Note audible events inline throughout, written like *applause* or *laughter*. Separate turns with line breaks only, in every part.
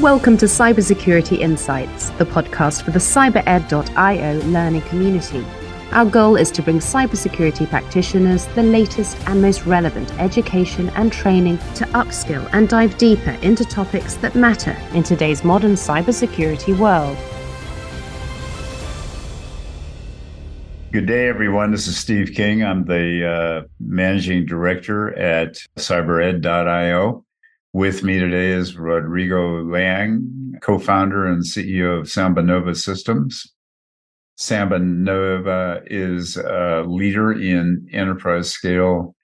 Welcome to Cybersecurity Insights, the podcast for the cybered.io learning community. Our goal is to bring cybersecurity practitioners the latest and most relevant education and training to upskill and dive deeper into topics that matter in today's modern cybersecurity world.
Good day, everyone. This is Steve King. I'm the uh, managing director at cybered.io. With me today is Rodrigo Liang, co founder and CEO of SambaNova Systems. SambaNova is a leader in enterprise scale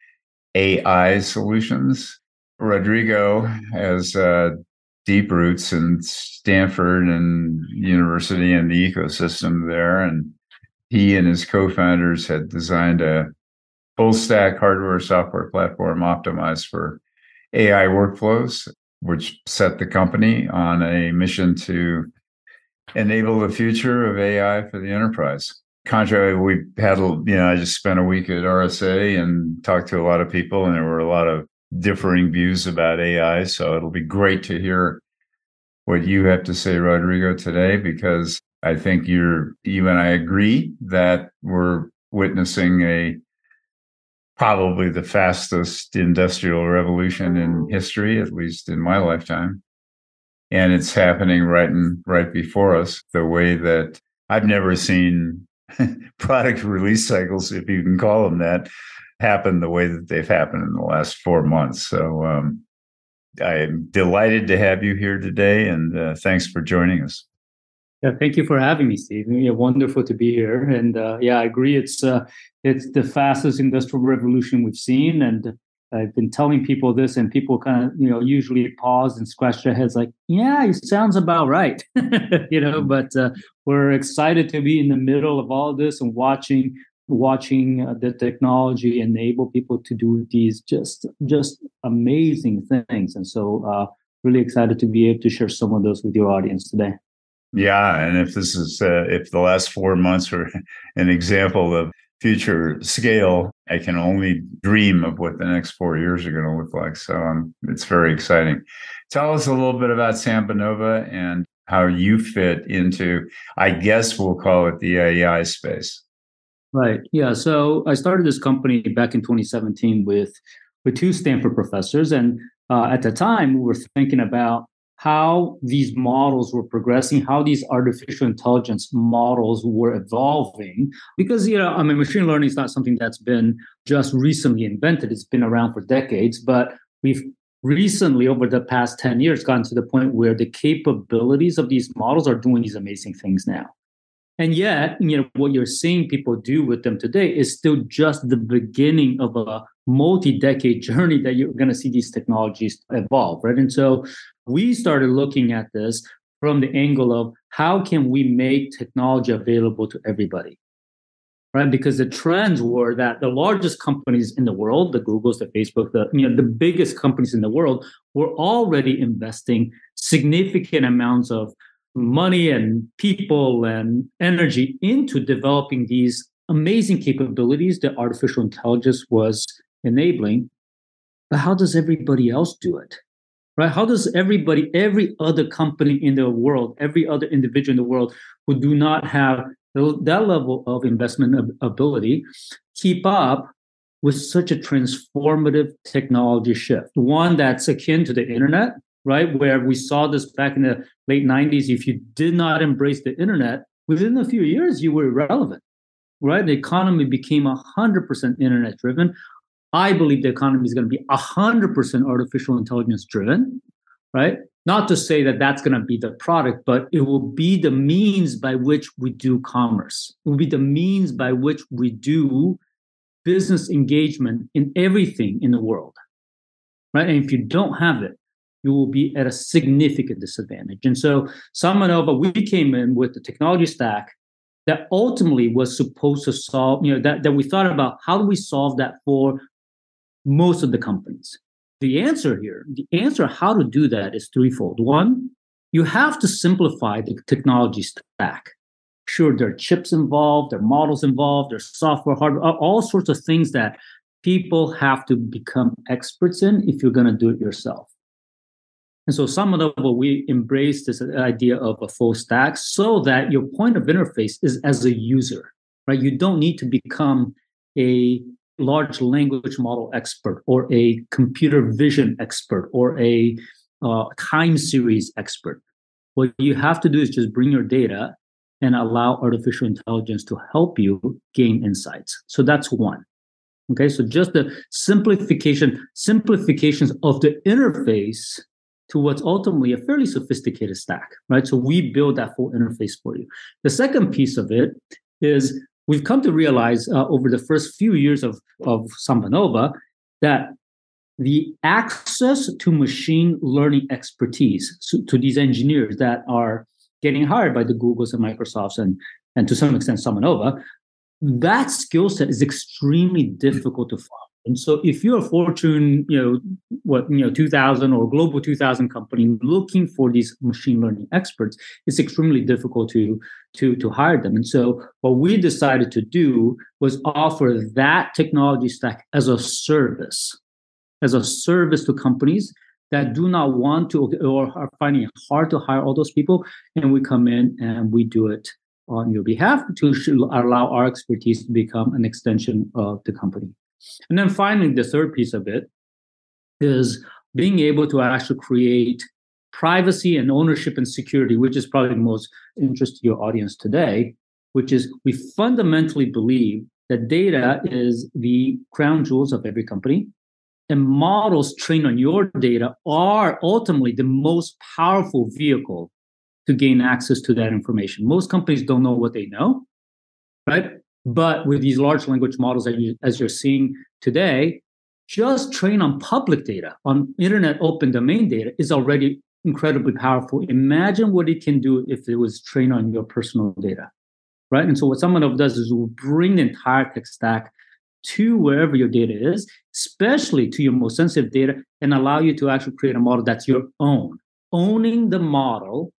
AI solutions. Rodrigo has uh, deep roots in Stanford and university and the ecosystem there. And he and his co-founders had designed a full stack hardware software platform optimized for AI workflows, which set the company on a mission to enable the future of AI for the enterprise. Contrary, we had, you know, I just spent a week at RSA and talked to a lot of people, and there were a lot of differing views about AI. So it'll be great to hear what you have to say, Rodrigo, today, because I think you're you and I agree that we're witnessing a probably the fastest industrial revolution in history, at least in my lifetime. And it's happening right in right before us, the way that I've never seen *laughs* product release cycles, if you can call them that, happen the way that they've happened in the last four months. So um, I'm delighted to have you here today, and uh, thanks for joining us.
Yeah, thank you for having me, Steve. Yeah, wonderful to be here. And uh, yeah, I agree. It's uh, it's the fastest industrial revolution we've seen, and I've been telling people this, and people kind of you know usually pause and scratch their heads, like, "Yeah, it sounds about right," *laughs* you know. But uh, we're excited to be in the middle of all this and watching watching uh, the technology enable people to do these just just amazing things, and so uh, really excited to be able to share some of those with your audience today.
Yeah, and if this is uh, if the last four months were *laughs* an example of future scale, I can only dream of what the next four years are going to look like. So um, it's very exciting. Tell us a little bit about SambaNova and how you fit into, I guess we'll call it the AI space.
Right. Yeah. So I started this company back in 2017 with with two Stanford professors, and uh, at the time we were thinking about how these models were progressing, how these artificial intelligence models were evolving. Because, you know, I mean, machine learning is not something that's been just recently invented, it's been around for decades, but we've recently, over the past 10 years, gotten to the point where the capabilities of these models are doing these amazing things now. And yet, you know, what you're seeing people do with them today is still just the beginning of a multi-decade journey that you're going to see these technologies evolve, right? And so we started looking at this from the angle of how can we make technology available to everybody right because the trends were that the largest companies in the world the googles the facebook the you know the biggest companies in the world were already investing significant amounts of money and people and energy into developing these amazing capabilities that artificial intelligence was enabling but how does everybody else do it right? How does everybody, every other company in the world, every other individual in the world who do not have that level of investment ability keep up with such a transformative technology shift? One that's akin to the internet, right? Where we saw this back in the late 90s. If you did not embrace the internet, within a few years, you were irrelevant, right? The economy became 100% internet driven. I believe the economy is going to be 100% artificial intelligence driven, right? Not to say that that's going to be the product, but it will be the means by which we do commerce. It will be the means by which we do business engagement in everything in the world, right? And if you don't have it, you will be at a significant disadvantage. And so, SambaNova, we came in with the technology stack that ultimately was supposed to solve, you know, that, that we thought about how do we solve that for most of the companies. The answer here, the answer how to do that is threefold. One, you have to simplify the technology stack. Sure, there are chips involved, there are models involved, there's software, hardware, all sorts of things that people have to become experts in if you're going to do it yourself. And so SambaNova, we embrace this idea of a full stack so that your point of interface is as a user, right? You don't need to become a large language model expert or a computer vision expert or a uh, time series expert. What you have to do is just bring your data and allow artificial intelligence to help you gain insights. So that's one. Okay, so just the simplification, simplifications of the interface to what's ultimately a fairly sophisticated stack, right? So we build that full interface for you. The second piece of it is we've come to realize uh, over the first few years of, of SambaNova that the access to machine learning expertise so, to these engineers that are getting hired by the Googles and Microsofts and, and to some extent SambaNova, that skill set is extremely difficult to find. And so if you're a Fortune, you know, what, you know, 2000 or global 2000 company looking for these machine learning experts, it's extremely difficult to, to, to hire them. And so what we decided to do was offer that technology stack as a service, as a service to companies that do not want to or are finding it hard to hire all those people. And we come in and we do it on your behalf to allow our expertise to become an extension of the company. And then finally, the third piece of it is being able to actually create privacy and ownership and security, which is probably the most interest to your audience today, which is we fundamentally believe that data is the crown jewels of every company. And models trained on your data are ultimately the most powerful vehicle to gain access to that information. Most companies don't know what they know, right? But with these large language models, that you, as you're seeing today, just train on public data, on internet open domain data, is already incredibly powerful. Imagine what it can do if it was trained on your personal data, right? And so what SambaNova does is will bring the entire tech stack to wherever your data is, especially to your most sensitive data, and allow you to actually create a model that's your own. Owning the model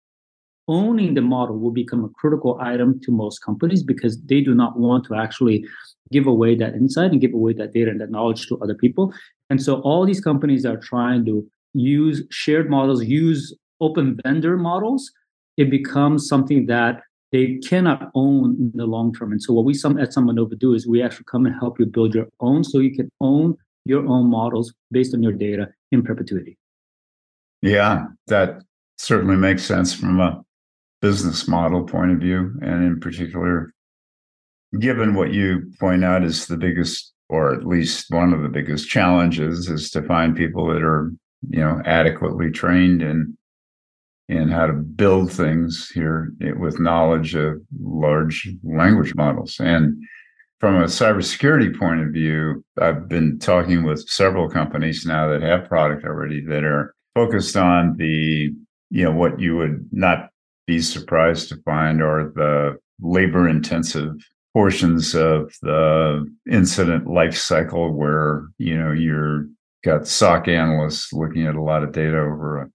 owning the model will become a critical item to most companies because they do not want to actually give away that insight and give away that data and that knowledge to other people. And so all these companies are trying to use shared models, use open vendor models. It becomes something that they cannot own in the long term. And so what we some at SambaNova do is we actually come and help you build your own so you can own your own models based on your data in perpetuity.
Yeah, that certainly makes sense from a business model point of view, and in particular, given what you point out is the biggest, or at least one of the biggest challenges, is to find people that are you know adequately trained in in how to build things here with knowledge of large language models. And from a cybersecurity point of view, I've been talking with several companies now that have product already that are focused on the, you know, what you would not be surprised to find are the labor intensive portions of the incident life cycle where you know you're got SOC analysts looking at a lot of data over a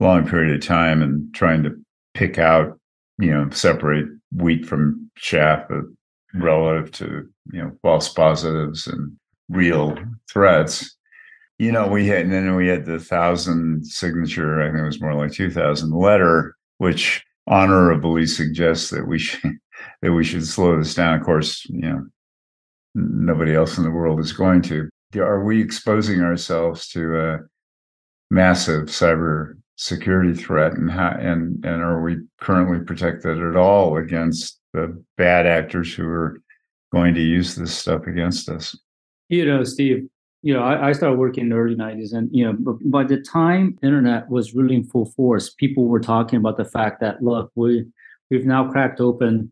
long period of time and trying to pick out you know separate wheat from chaff uh, relative to you know false positives and real threats. You know we had and then we had the thousand signature i think it was more like 2000 letter which honorably suggests that we should *laughs* that we should slow this down. Of course, you know, nobody else in the world is going to. Are we exposing ourselves to a massive cyber security threat, and how, and and are we currently protected at all against the bad actors who are going to use this stuff against us?
You know, Steve, you know, I, I, started working in the early 90s and, you know, by the time internet was really in full force, people were talking about the fact that, look, we, we've now cracked open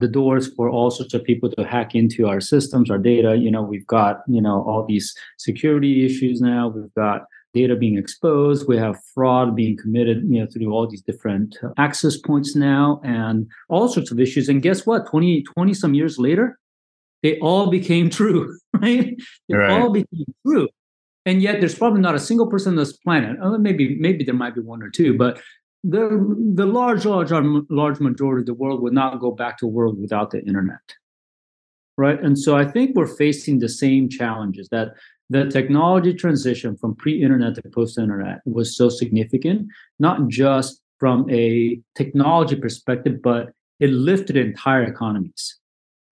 the doors for all sorts of people to hack into our systems, our data. You know, we've got, you know, all these security issues now. We've got data being exposed. We have fraud being committed, you know, through all these different access points now and all sorts of issues. And guess what? 20, 20 some years later, they all became true, *laughs* right? They right. all became true. And yet there's probably not a single person on this planet, uh, maybe maybe there might be one or two, but the the large, large, large majority of the world would not go back to a world without the internet. Right. And so I think we're facing the same challenges that the technology transition from pre-internet to post-internet was so significant, not just from a technology perspective, but it lifted entire economies,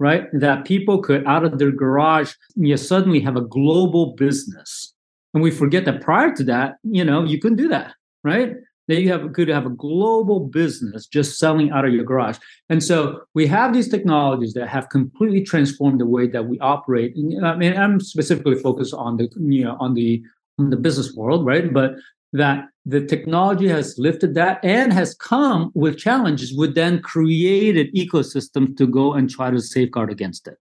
right? That people could out of their garage, you suddenly have a global business. And we forget that prior to that, you know, you couldn't do that, right? That you have could have a global business just selling out of your garage. And so we have these technologies that have completely transformed the way that we operate. I mean, I'm specifically focused on the you know on the on the business world, right? But that the technology has lifted that and has come with challenges, would then created ecosystems to go and try to safeguard against it,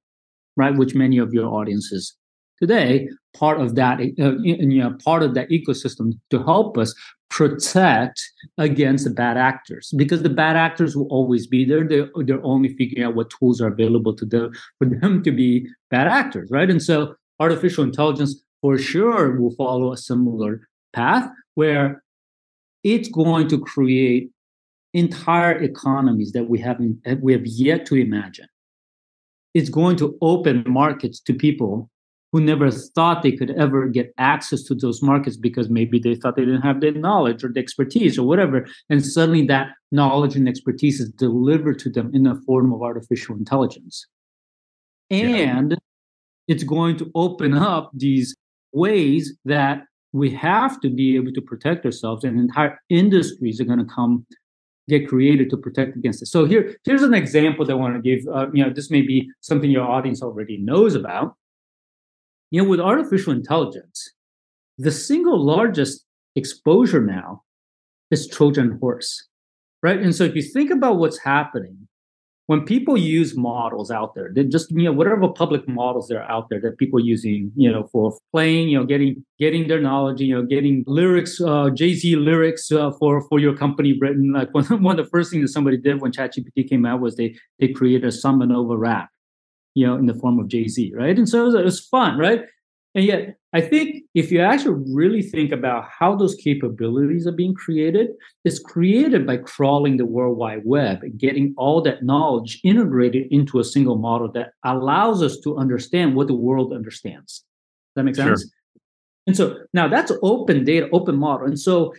right? Which many of your audiences today part of that uh, you know part of that ecosystem to help us protect against the bad actors. Because the bad actors will always be there. They're, they're only figuring out what tools are available to them for them to be bad actors right? And so artificial intelligence for sure will follow a similar path where it's going to create entire economies that we haven't we have yet to imagine it's going to open markets to people who never thought they could ever get access to those markets because maybe they thought they didn't have the knowledge or the expertise or whatever. And suddenly that knowledge and expertise is delivered to them in the form of artificial intelligence. And yeah. it's going to open up these ways that we have to be able to protect ourselves and entire industries are going to come get created to protect against it. So here, here's an example that I want to give. Uh, you know, this may be something your audience already knows about. You know, with artificial intelligence, the single largest exposure now is Trojan horse, right? And so if you think about what's happening, when people use models out there, just you know whatever public models that are out there that people are using, you know, for playing, you know, getting getting their knowledge, you know, getting lyrics, uh, Jay Z lyrics uh, for for your company written. Like *laughs* one, one of the first things that somebody did when ChatGPT came out was they they created a SambaNova rap, you know, in the form of Jay Z, right? And so it was, it was fun, right? And yet, I think if you actually really think about how those capabilities are being created, it's created by crawling the World Wide Web and getting all that knowledge integrated into a single model that allows us to understand what the world understands. Does that make sense? Sure. And so now that's open data, open model. And so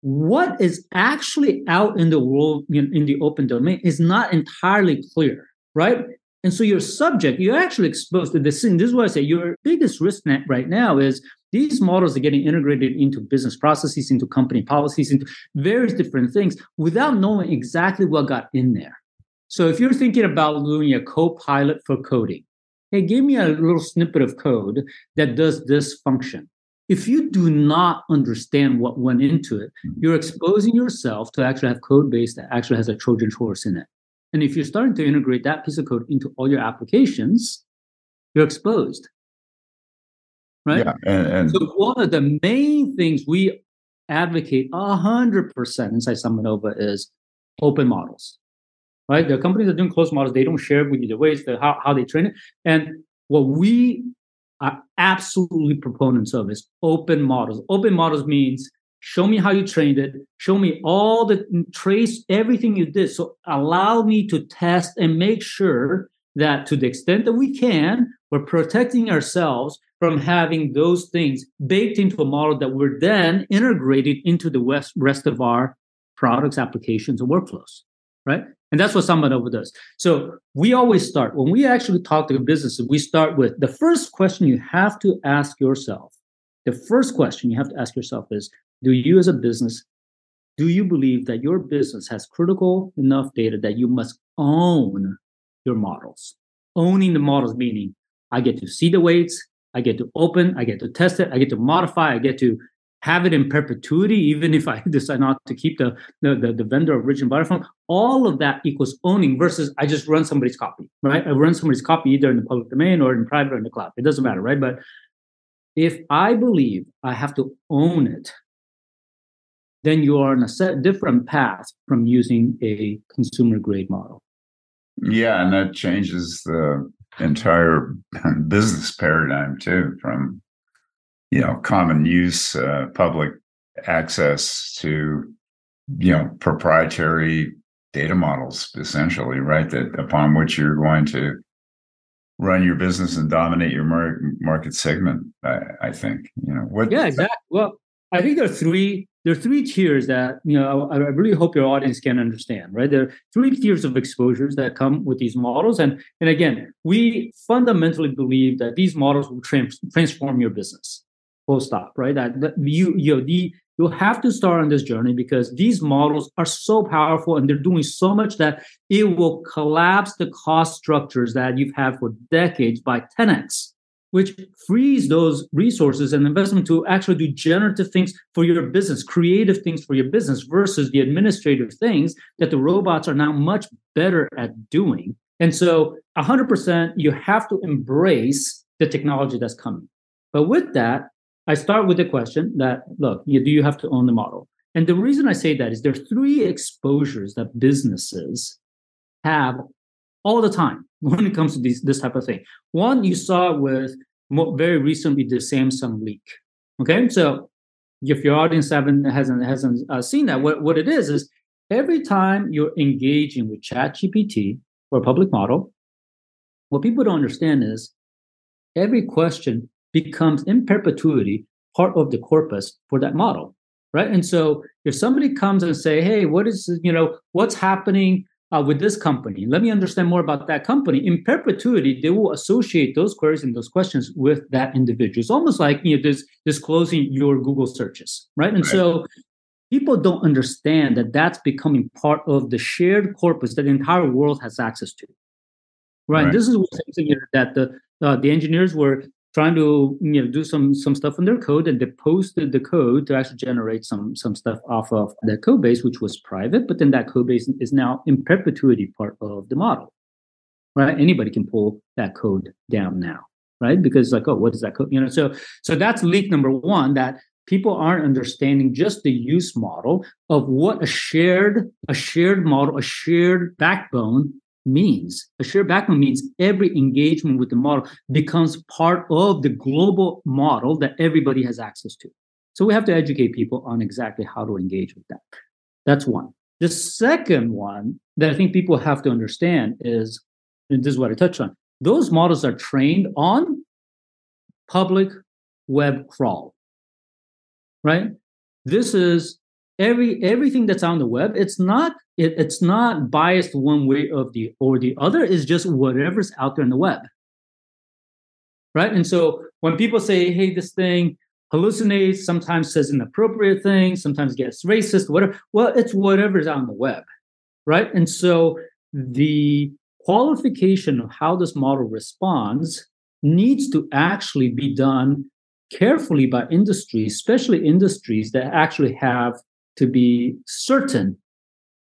what is actually out in the world in, in the open domain is not entirely clear, right? And so your subject, you're actually exposed to this. And this is why I say your biggest risk net right now is these models are getting integrated into business processes, into company policies, into various different things without knowing exactly what got in there. So if you're thinking about doing a co-pilot for coding, hey, give me a little snippet of code that does this function. If you do not understand what went into it, hmm. you're exposing yourself to actually have code base that actually has a Trojan horse in it. And if you're starting to integrate that piece of code into all your applications, you're exposed. Right?
Yeah. And, and
so one of the main things we advocate 100% inside SambaNova is open models. Right? The companies that are doing closed models, they don't share with you the ways that how, how they train it. And what we are absolutely proponents of is open models. Open models means show me how you trained it. Show me all the trace everything you did. So allow me to test and make sure that to the extent that we can we're protecting ourselves from having those things baked into a model that we're then integrated into the rest of our products applications and workflows right? And that's what SambaNova does. So we always start when we actually talk to the businesses we start with the first question you have to ask yourself the first question you have to ask yourself is do you as a business do you believe that your business has critical enough data that you must own your models? Owning the models meaning i get to see the weights i get to open i get to test it i get to modify i get to have it in perpetuity even if i *laughs* decide not to keep the the, the, the vendor origin from all of that equals owning versus i just run somebody's copy right? I run somebody's copy either in the public domain or in private or in the cloud. It doesn't matter right? But if i believe i have to own it then you are on a set different path from using a consumer grade model.
Yeah, and that changes the entire *laughs* business paradigm too, from you know common use, uh, public access to you know proprietary data models, essentially, right? That upon which you're going to run your business and dominate your mar- market segment. I, I, think you know what.
Yeah, exactly. Well, I think there are three there are three tiers that you know I, I really hope your audience can understand. Right, there are three tiers of exposures that come with these models, and and again, we fundamentally believe that these models will trans- transform your business. Full stop. Right, that, that you you know the you'll have to start on this journey because these models are so powerful and they're doing so much that it will collapse the cost structures that you've had for decades by 10x which frees those resources and investment to actually do generative things for your business creative things for your business versus the administrative things that the robots are now much better at doing and so 100% you have to embrace the technology that's coming but with that I start with the question that look, you, do you have to own the model? And the reason I say that is there are three exposures that businesses have all the time *laughs* when it comes to these, this type of thing. One, you saw with very recently the Samsung leak. Okay, so if your audience haven't hasn't hasn't uh, seen that, what, what it is is every time you're engaging with ChatGPT or a public model, what people don't understand is every question becomes in perpetuity part of the corpus for that model right and so if somebody comes and say hey what is you know what's happening uh, with this company. Let me understand more about that company. In perpetuity they will associate those queries and those questions with that individual. It's almost like you know this disclosing your google searches right? And right. so people don't understand that that's becoming part of the shared corpus that the entire world has access to right, right. this is what that the uh, the engineers were trying to you know do some some stuff in their code and they posted the code to actually generate some some stuff off of that code base which was private but then that code base is now in perpetuity part of the model right? Anybody can pull that code down now right? Because like oh what is that code you know? So so that's leak number one that people aren't understanding just the use model of what a shared a shared model a shared backbone means. A shared backbone means every engagement with the model becomes part of the global model that everybody has access to. So we have to educate people on exactly how to engage with that. That's one. The second one that I think people have to understand is, and this is what I touched on, those models are trained on public web crawl. Right? This is every everything that's on the web it's not it, it's not biased one way of the or the other it's just whatever's out there in the web. Right? And so when people say hey this thing hallucinates sometimes says inappropriate things sometimes gets racist whatever well it's whatever's on the web. Right? And so the qualification of how this model responds needs to actually be done carefully by industries especially industries that actually have to be certain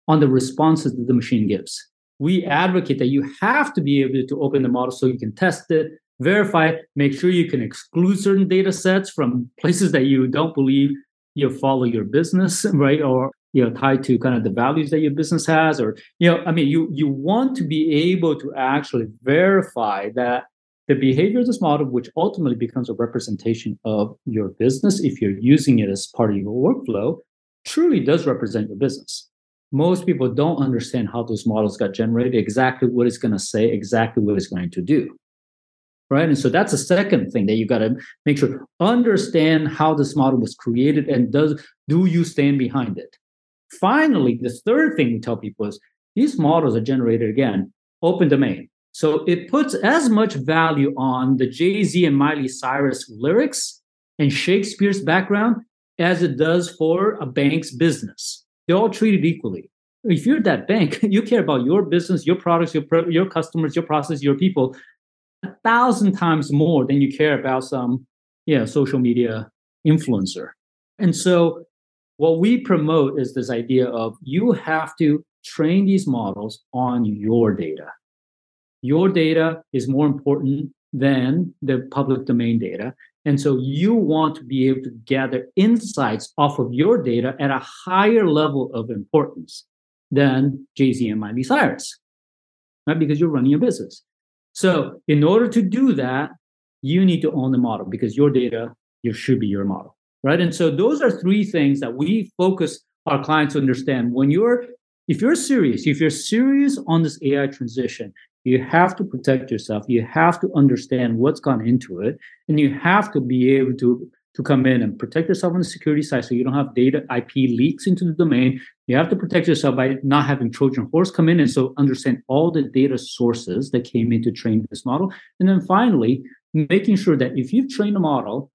on the responses that the machine gives. We advocate that you have to be able to open the model so you can test it, verify it, make sure you can exclude certain data sets from *laughs* places that you don't believe you follow your business, *laughs* right? Or you know, tied to kind of the values that your business has, or you know, I mean, you you want to be able to actually verify that the behavior of this model, which ultimately becomes a representation of your business if you're using it as part of your workflow, truly does represent your business. Most people don't understand how those models got generated, exactly what it's going to say, exactly what it's going to do. Right. And so that's the second thing that you got to make sure understand how this model was created and does do you stand behind it? Finally, the third thing we tell people is these models are generated again, open domain. So it puts as much value on the Jay Z and Miley Cyrus lyrics and Shakespeare's background as it does for a bank's business. They're all treated equally. If you're that bank, *laughs* you care about your business, your products, your your customers, your process, your people a thousand times more than you care about some yeah social media influencer. And so what we promote is this idea of you have to train these models on your data. Your data is more important than the public domain data. And so you want to be able to gather insights off of your data at a higher level of importance than Jay Z and Miley Cyrus, right? Because you're running a business. So in order to do that, you need to own the model because your data should be your model, right? And so those are three things that we focus our clients to understand. When you're if you're serious, if you're serious on this AI transition, You have to protect yourself. You have to understand what's gone into it, and you have to be able to to come in and protect yourself on the security side so you don't have data IP leaks into the domain. You have to protect yourself by not having Trojan horse come in and so understand all the data sources that came in to train this model. And then finally, making sure that if you've trained a model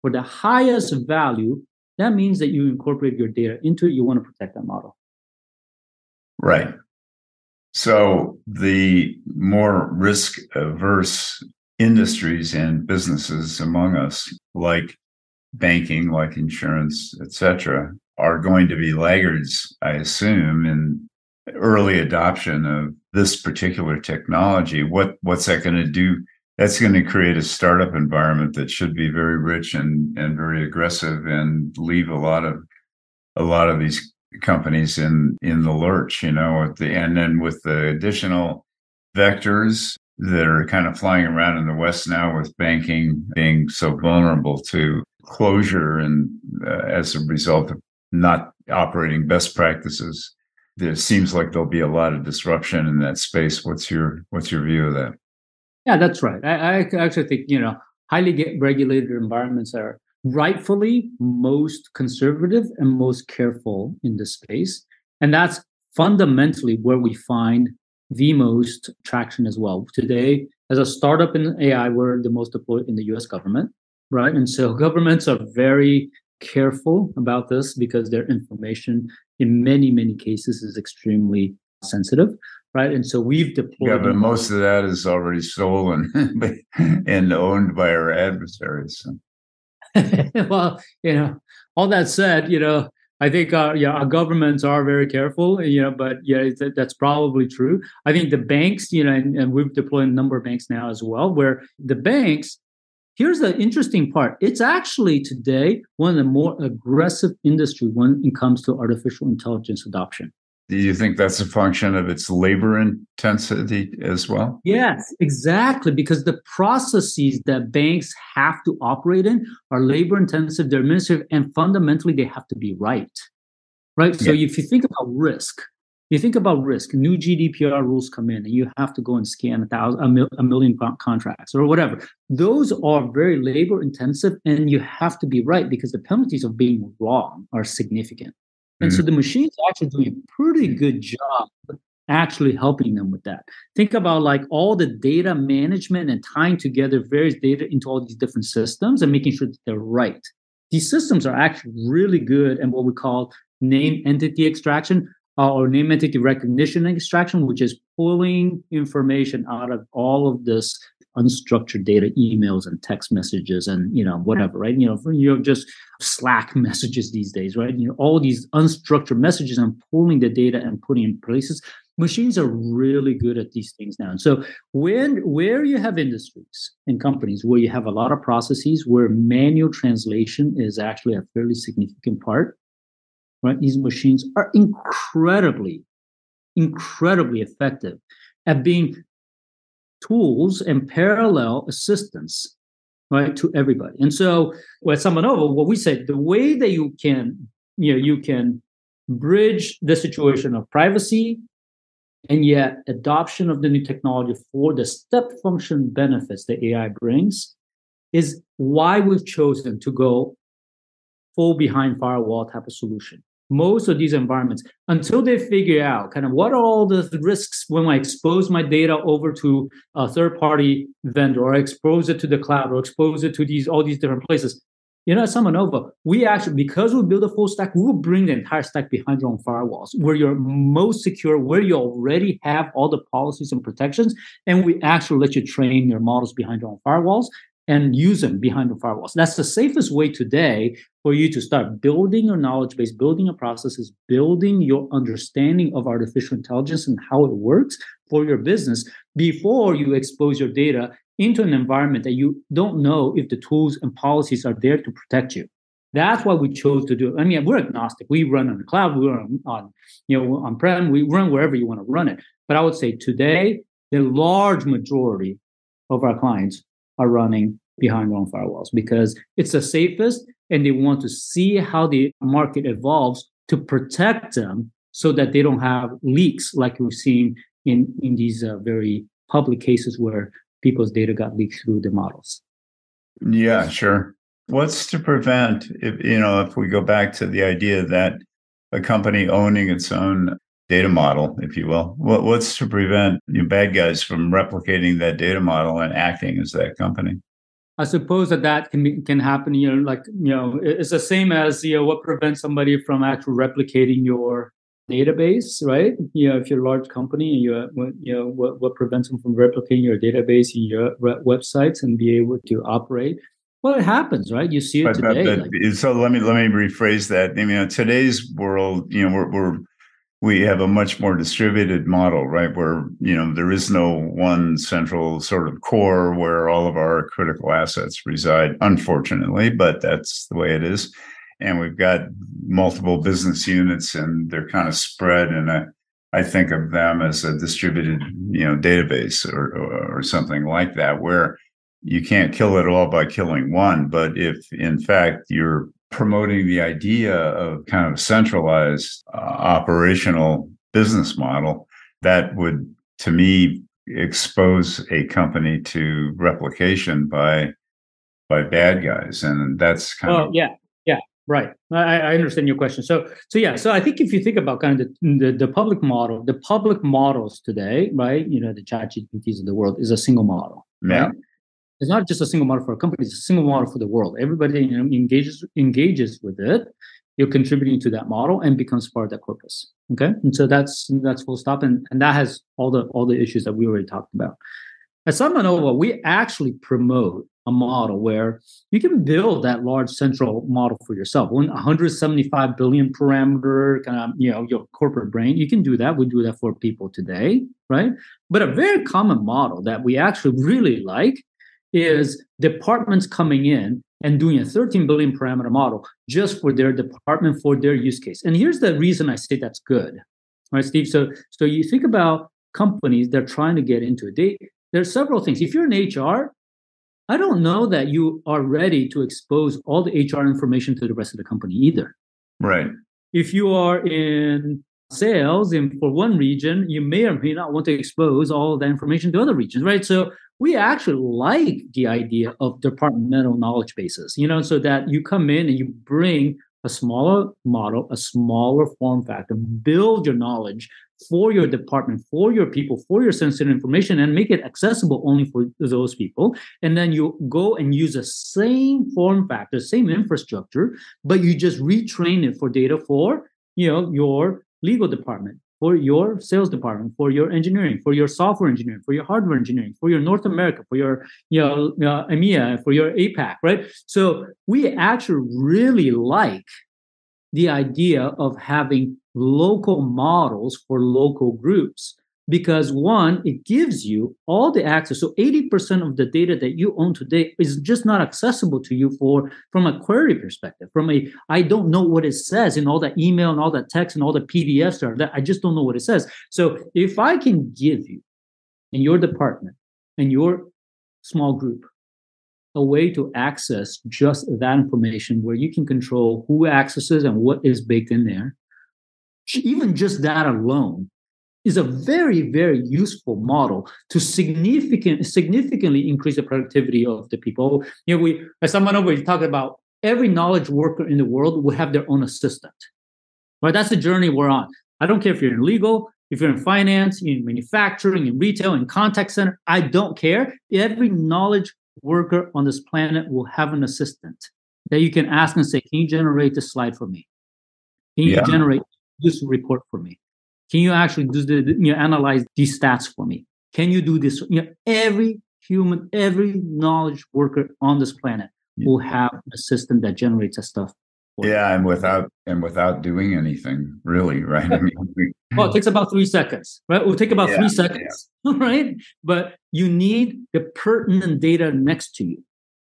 for the highest value, that means that you incorporate your data into it. You want to protect that model.
Right. So the more risk averse industries and businesses among us, like banking, like insurance, etc., are going to be laggards, I assume, in early adoption of this particular technology. What what's that going to do? That's going to create a startup environment that should be very rich and and very aggressive and leave a lot of a lot of these companies in in the lurch, you know, at the and then with the additional vectors that are kind of flying around in the West now with banking being so vulnerable to closure and uh, as a result of not operating best practices there seems like there'll be a lot of disruption in that space. What's your what's your view of that?
Yeah that's right. I, I actually think you know highly regulated environments are rightfully most conservative and most careful in this space and that's fundamentally where we find the most traction as well today as a startup in ai we're the most deployed in the us government right? And so *laughs* governments are very careful about this because their information in many, many cases is extremely sensitive, right? And so we've deployed.
Yeah, but most of that is already stolen *laughs* and owned by our adversaries. So. *laughs*
well, you know, all that said, you know, I think uh, yeah, our governments are very careful, you know, but yeah, that's probably true. I think the banks, you know, and, and we've deployed a number of banks now as well, where the banks Here's the interesting part. It's actually today one of the more aggressive industry when it comes to artificial intelligence adoption.
Do you think that's a function of its labor intensity as well?
Yes, exactly. Because the processes that banks have to operate in are labor intensive, they're administrative, and fundamentally they have to be right. Right. Yeah. So if you think about risk, you think about risk, new GDPR rules come in and you have to go and scan a thousand, a, mil, a million contracts or whatever. Those are very labor intensive and you have to be right because the penalties of being wrong are significant. And mm-hmm. so the machines actually doing a pretty good job actually helping them with that. Think about like all the data management and tying together various data into all these different systems and making sure that they're right. These systems are actually really good and what we call name entity extraction uh, or name entity recognition extraction, which is pulling information out of all of this unstructured data, emails and text messages and you know whatever, right? You know, you have just Slack *laughs* messages these days, right? You know, all these unstructured messages and pulling the data and putting in places. Machines are really good at these things now. And so when where you have industries and companies where you have a lot of processes where manual translation is actually a fairly significant part, right? These machines are incredibly, incredibly effective at being tools and parallel assistance right, to everybody. And so with SambaNova, what we say, the way that you can, you know, you can bridge the situation of privacy and yet adoption of the new technology for the step function benefits that AI brings is why we've chosen to go full behind firewall type of solution most of these environments until they figure out kind of what are all the risks when I expose my data over to a third party vendor or expose it to the cloud or expose it to these all these different places. You know, at SambaNova, we actually, because we build a full stack, we will bring the entire stack behind your own firewalls where you're most secure, where you already have all the policies and protections. And we actually let you train your models behind your own firewalls and use them behind the firewalls. That's the safest way today for you to start building your knowledge base, building your processes, building your understanding of artificial intelligence and how it works for your business before you expose your data into an environment that you don't know if the tools and policies are there to protect you. That's why we chose to do. I mean, we're agnostic. We run on the cloud, we run on, you know, on-prem, we run wherever you want to run it. But I would say today, the large majority of our clients are running behind their own firewalls because it's the safest and they want to see how the market evolves to protect them so that they don't have leaks like we've seen in, in these uh, very public cases where people's data got leaked through the models.
Yeah, sure. What's to prevent if you know if we go back to the idea that a company owning its own data model, if you will, what, what's to prevent you know, bad guys from replicating that data model and acting as that company?
I suppose that that can be, can happen. You know, like you know, it's the same as you know what prevents somebody from actually replicating your database, right? You know, if you're a large company, you you know what, what prevents them from replicating your database in your websites and be able to operate. Well, it happens, right? You see it but, today. But,
like, so let me let me rephrase that. I mean, in today's world, you know, we're, we're we have a much more distributed model, right? Where, you know, there is no one central sort of core where all of our critical assets reside, unfortunately, but that's the way it is. And we've got multiple business units and they're kind of spread. And I, I think of them as a distributed, you know, database or, or, or something like that, where you can't kill it all by killing one. But if in fact you're promoting the idea of kind of centralized uh, operational business model that would to me expose a company to replication by by bad guys. And that's kind
well,
of
yeah yeah right. I, I understand your question. So so yeah so i think if you think about kind of the, the, the public model the public models today right you know the ChatGPTs of the world is a single model
yeah.
right? It's not just a single model for a company; it's a single model for the world. Everybody engages engages with it. You're contributing to that model and becomes part of that corpus. Okay, and so that's that's full stop, and and that has all the all the issues that we already talked about. At SambaNova, we actually promote a model where you can build that large central model for yourself. One 175 billion parameter kind of you know your corporate brain, you can do that. We do that for people today, right? But a very common model that we actually really like is departments coming in and doing a 13 billion parameter model just for their department for their use case. And here's the reason I say that's good, right, Steve? So, so you think about companies that are trying to get into it. They, there's several things. If you're in HR, I don't know that you are ready to expose all the HR information to the rest of the company either.
Right.
If you are in sales in for one region, you may or may not want to expose all that information to other regions, right? So we actually like the idea of departmental knowledge bases, you know, so that you come in and you bring a smaller model, a smaller form factor, build your knowledge for your department, for your people, for your sensitive information, and make it accessible only for those people. And then you go and use the same form factor, same infrastructure, but you just retrain it for data for you know your legal department, for your sales department, for your engineering, for your software engineering, for your hardware engineering, for your North America, for your you know, uh, EMEA, for your APAC, right? So we actually really like the idea of having local models for local groups because one it gives you all the access. So 80% of the data that you own today is just not accessible to you for from a query perspective from a i don't know what it says in all that email and all that text and all the pdfs are that i just don't know what it says. So if i can give you in your department and your small group a way to access just that information where you can control who accesses and what is baked in there even just that alone is a very, very useful model to significant, significantly increase the productivity of the people. You know, we as SambaNova we talk about every knowledge worker in the world will have their own assistant. Right? That's the journey we're on. I don't care if you're in legal, if you're in finance, in manufacturing, in retail, in contact center, I don't care. Every knowledge worker on this planet will have an assistant that you can ask and say, Can you generate this slide for me? Can you yeah. generate this report for me? Can you actually do the you know, analyze these stats for me? Can you do this? You know, every human, every knowledge worker on this planet will have a system that generates that stuff.
Yeah, and without and without doing anything, really, right? I mean,
we, *laughs* well, it takes about three seconds, right? It will take about yeah, three seconds, yeah. *laughs* right? But you need the pertinent data next to you,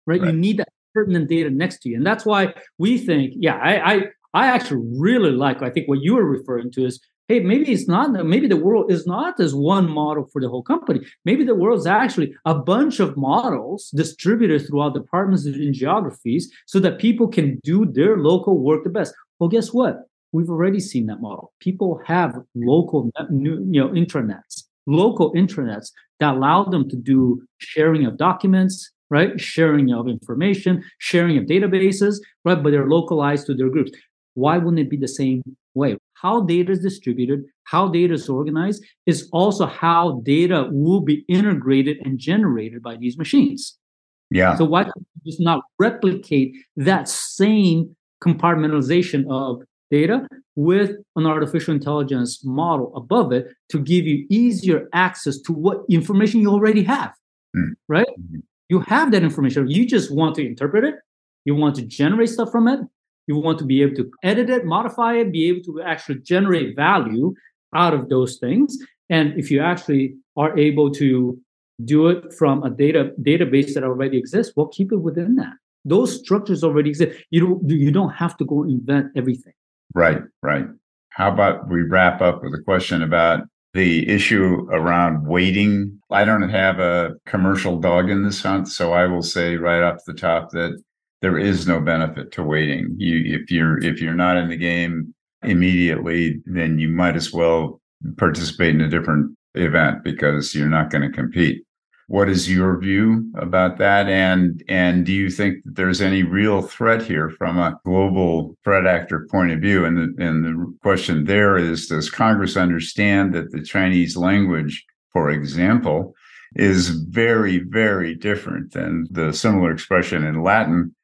right? right? You need that pertinent data next to you, and that's why we think, yeah, I, I I actually really like. I think what you were referring to is hey, maybe it's not, maybe the world is not as one model for the whole company. Maybe the world is actually a bunch of models distributed throughout departments and geographies so that people can do their local work the best. Well, guess what? We've already seen that model. People have local, you know, intranets, local intranets that allow them to do sharing of documents, right? Sharing of information, sharing of databases, right? But they're localized to their groups. Why wouldn't it be the same? How data is distributed, how data is organized is also how data will be integrated and generated by these machines.
Yeah.
So why just not replicate that same compartmentalization of data with an artificial intelligence model above it to give you easier access to what information you already have, mm. right? Mm-hmm. You have that information. You just want to interpret it. You want to generate stuff from it. You want to be able to edit it, modify it, be able to actually generate value out of those things. And if you actually are able to do it from a data database that already exists, well, keep it within that. Those structures already exist. You don't you don't have to go invent everything.
Right, right. How about we wrap up with a question about the issue around waiting? I don't have a commercial dog in this hunt, so I will say right off the top that there is no benefit to waiting. You if you're if you're not in the game immediately, then you might as well participate in a different event because you're not going to compete. What is your view about that? And and do you think that there's any real threat here from a global threat actor point of view? And the, and the question there is, does Congress understand that the Chinese language, for example, is very, very different than the similar expression in Latin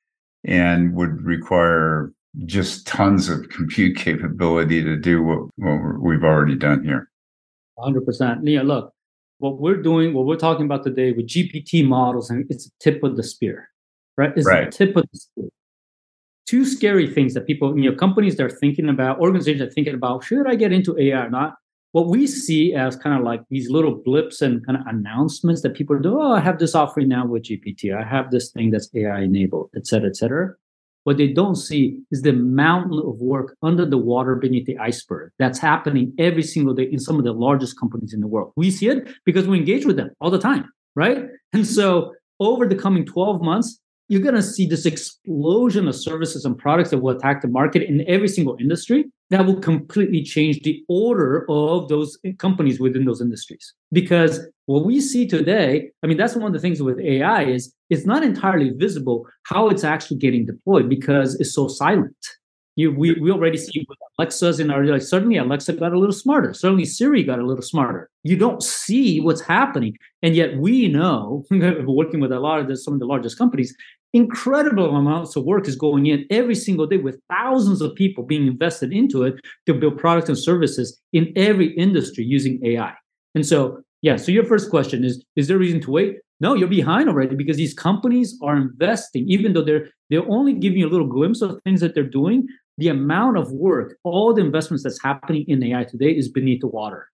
and would require just tons of compute capability to do what, what we've already done here.
100%. Yeah, look, what we're doing, what we're talking about today with GPT models, and it's the tip of the spear, right? It's right. the tip of the spear. Two scary things that people, you know, companies that are thinking about, organizations are thinking about, should I get into AI or not? What we see as kind of like these little blips and kind of announcements that people do, oh, I have this offering now with GPT. I have this thing that's AI enabled, et cetera, et cetera. What they don't see is the mountain of work under the water beneath the iceberg that's happening every single day in some of the largest companies in the world. We see it because we engage with them all the time, right? And so over the coming 12 months, you're going to see this explosion of services and products that will attack the market in every single industry that will completely change the order of those companies within those industries because what we see today i mean that's one of the things with ai is it's not entirely visible how it's actually getting deployed because it's so silent you, we, we already see with Alexa's in our like suddenly Alexa got a little smarter. Suddenly Siri got a little smarter. You don't see what's happening, and yet we know, *laughs* working with a lot of the, some of the largest companies, incredible amounts of work is going in every single day with thousands of people being invested into it to build products and services in every industry using AI. And so, yeah. So your first question is: Is there a reason to wait? No, you're behind already because these companies are investing, even though they're they're only giving you a little glimpse of things that they're doing the amount of work, all the investments that's happening in AI today is beneath the water,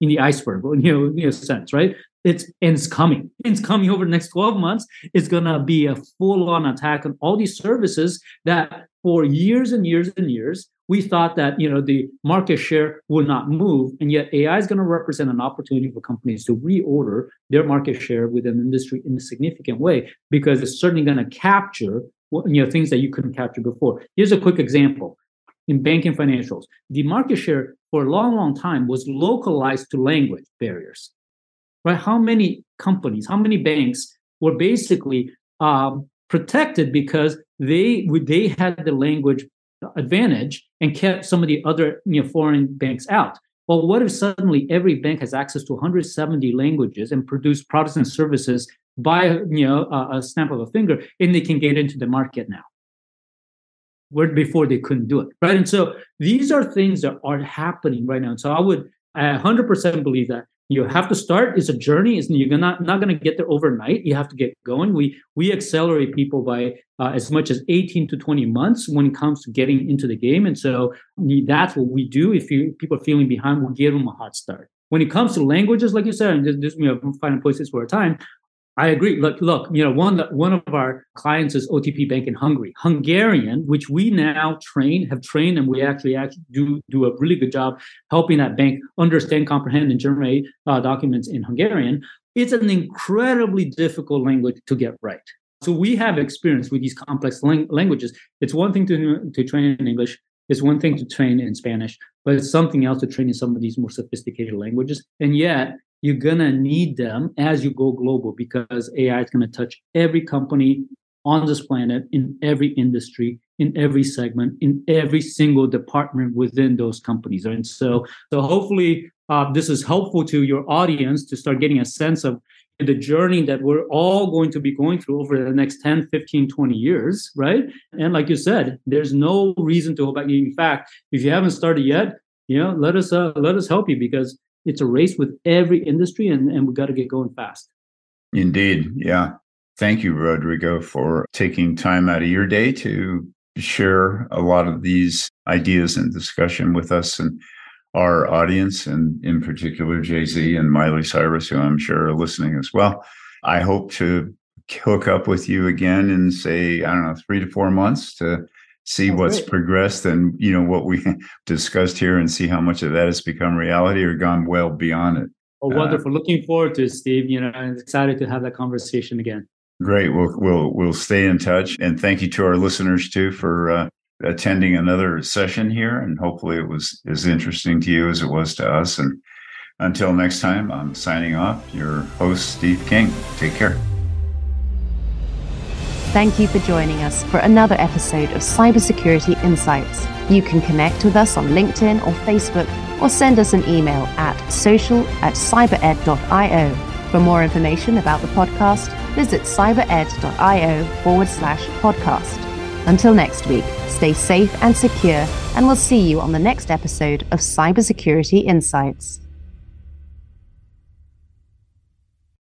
in the iceberg, you know, in a sense, right? It's and it's coming. It's coming over the next 12 months. It's gonna be a full-on attack on all these services that for years and years and years we thought that you know the market share would not move and yet ai is going to represent an opportunity for companies to reorder their market share within industry in a significant way because it's certainly going to capture you know things that you couldn't capture before. Here's a quick example. In banking financials, the market share for a long, long time was localized to language barriers. Right? How many companies, how many banks were basically um, protected because they they had the language advantage and kept some of the other you know, foreign banks out. Well, what if suddenly every bank has access to 170 languages and produce products and services by you know a, a snap of a finger, and they can get into the market now. Where before they couldn't do it, right? And so these are things that are happening right now. So I would I 100% believe that you have to start it's a journey it's you're not not going to get there overnight. You have to get going. We we accelerate people by uh, as much as 18 to 20 months when it comes to getting into the game. And so that's what we do. If you people are feeling behind we'll give them a hot start. When it comes to languages like you said and this, this you know final places for a time I agree. Look, look. You know, one one of our clients is OTP Bank in Hungary, Hungarian, which we now train, have trained, and we actually actually do do a really good job helping that bank understand, comprehend, and generate uh, documents in Hungarian. It's an incredibly difficult language to get right. So we have experience with these complex lang- languages. It's one thing to to train in English. It's one thing to train in Spanish, but it's something else to train in some of these more sophisticated languages. And yet, you're going to need them as you go global because AI is going to touch every company on this planet in every industry in every segment in every single department within those companies and so so hopefully uh, this is helpful to your audience to start getting a sense of the journey that we're all going to be going through over the next 10 15 20 years right? And like you said there's no reason to go back. In fact if you haven't started yet you know let us uh, let us help you because it's a race with every industry and, and we've got to get going fast.
Indeed. Yeah. Thank you rodrigo for taking time out of your day to share a lot of these ideas and discussion with us and our audience, and in particular, Jay Z and Miley Cyrus, who I'm sure are listening as well. I hope to hook up with you again in, say, I don't know, three to four months to see That's what's great. progressed and you know what we *laughs* discussed here and see how much of that has become reality or gone well beyond it.
Oh, wonderful! Uh, Looking forward to it, Steve. You know, I'm excited to have that conversation again.
Great. We'll we'll we'll stay in touch, and thank you to our listeners too for uh, attending another session here. And hopefully, it was as interesting to you as it was to us. And until next time, I'm signing off. Your host, Steve King. Take care.
Thank you for joining us for another episode of Cybersecurity Insights. You can connect with us on LinkedIn or Facebook or send us an email at social at cybered.io. For more information about the podcast, visit cybered.io forward slash podcast. Until next week, stay safe and secure, and we'll see you on the next episode of Cybersecurity Insights.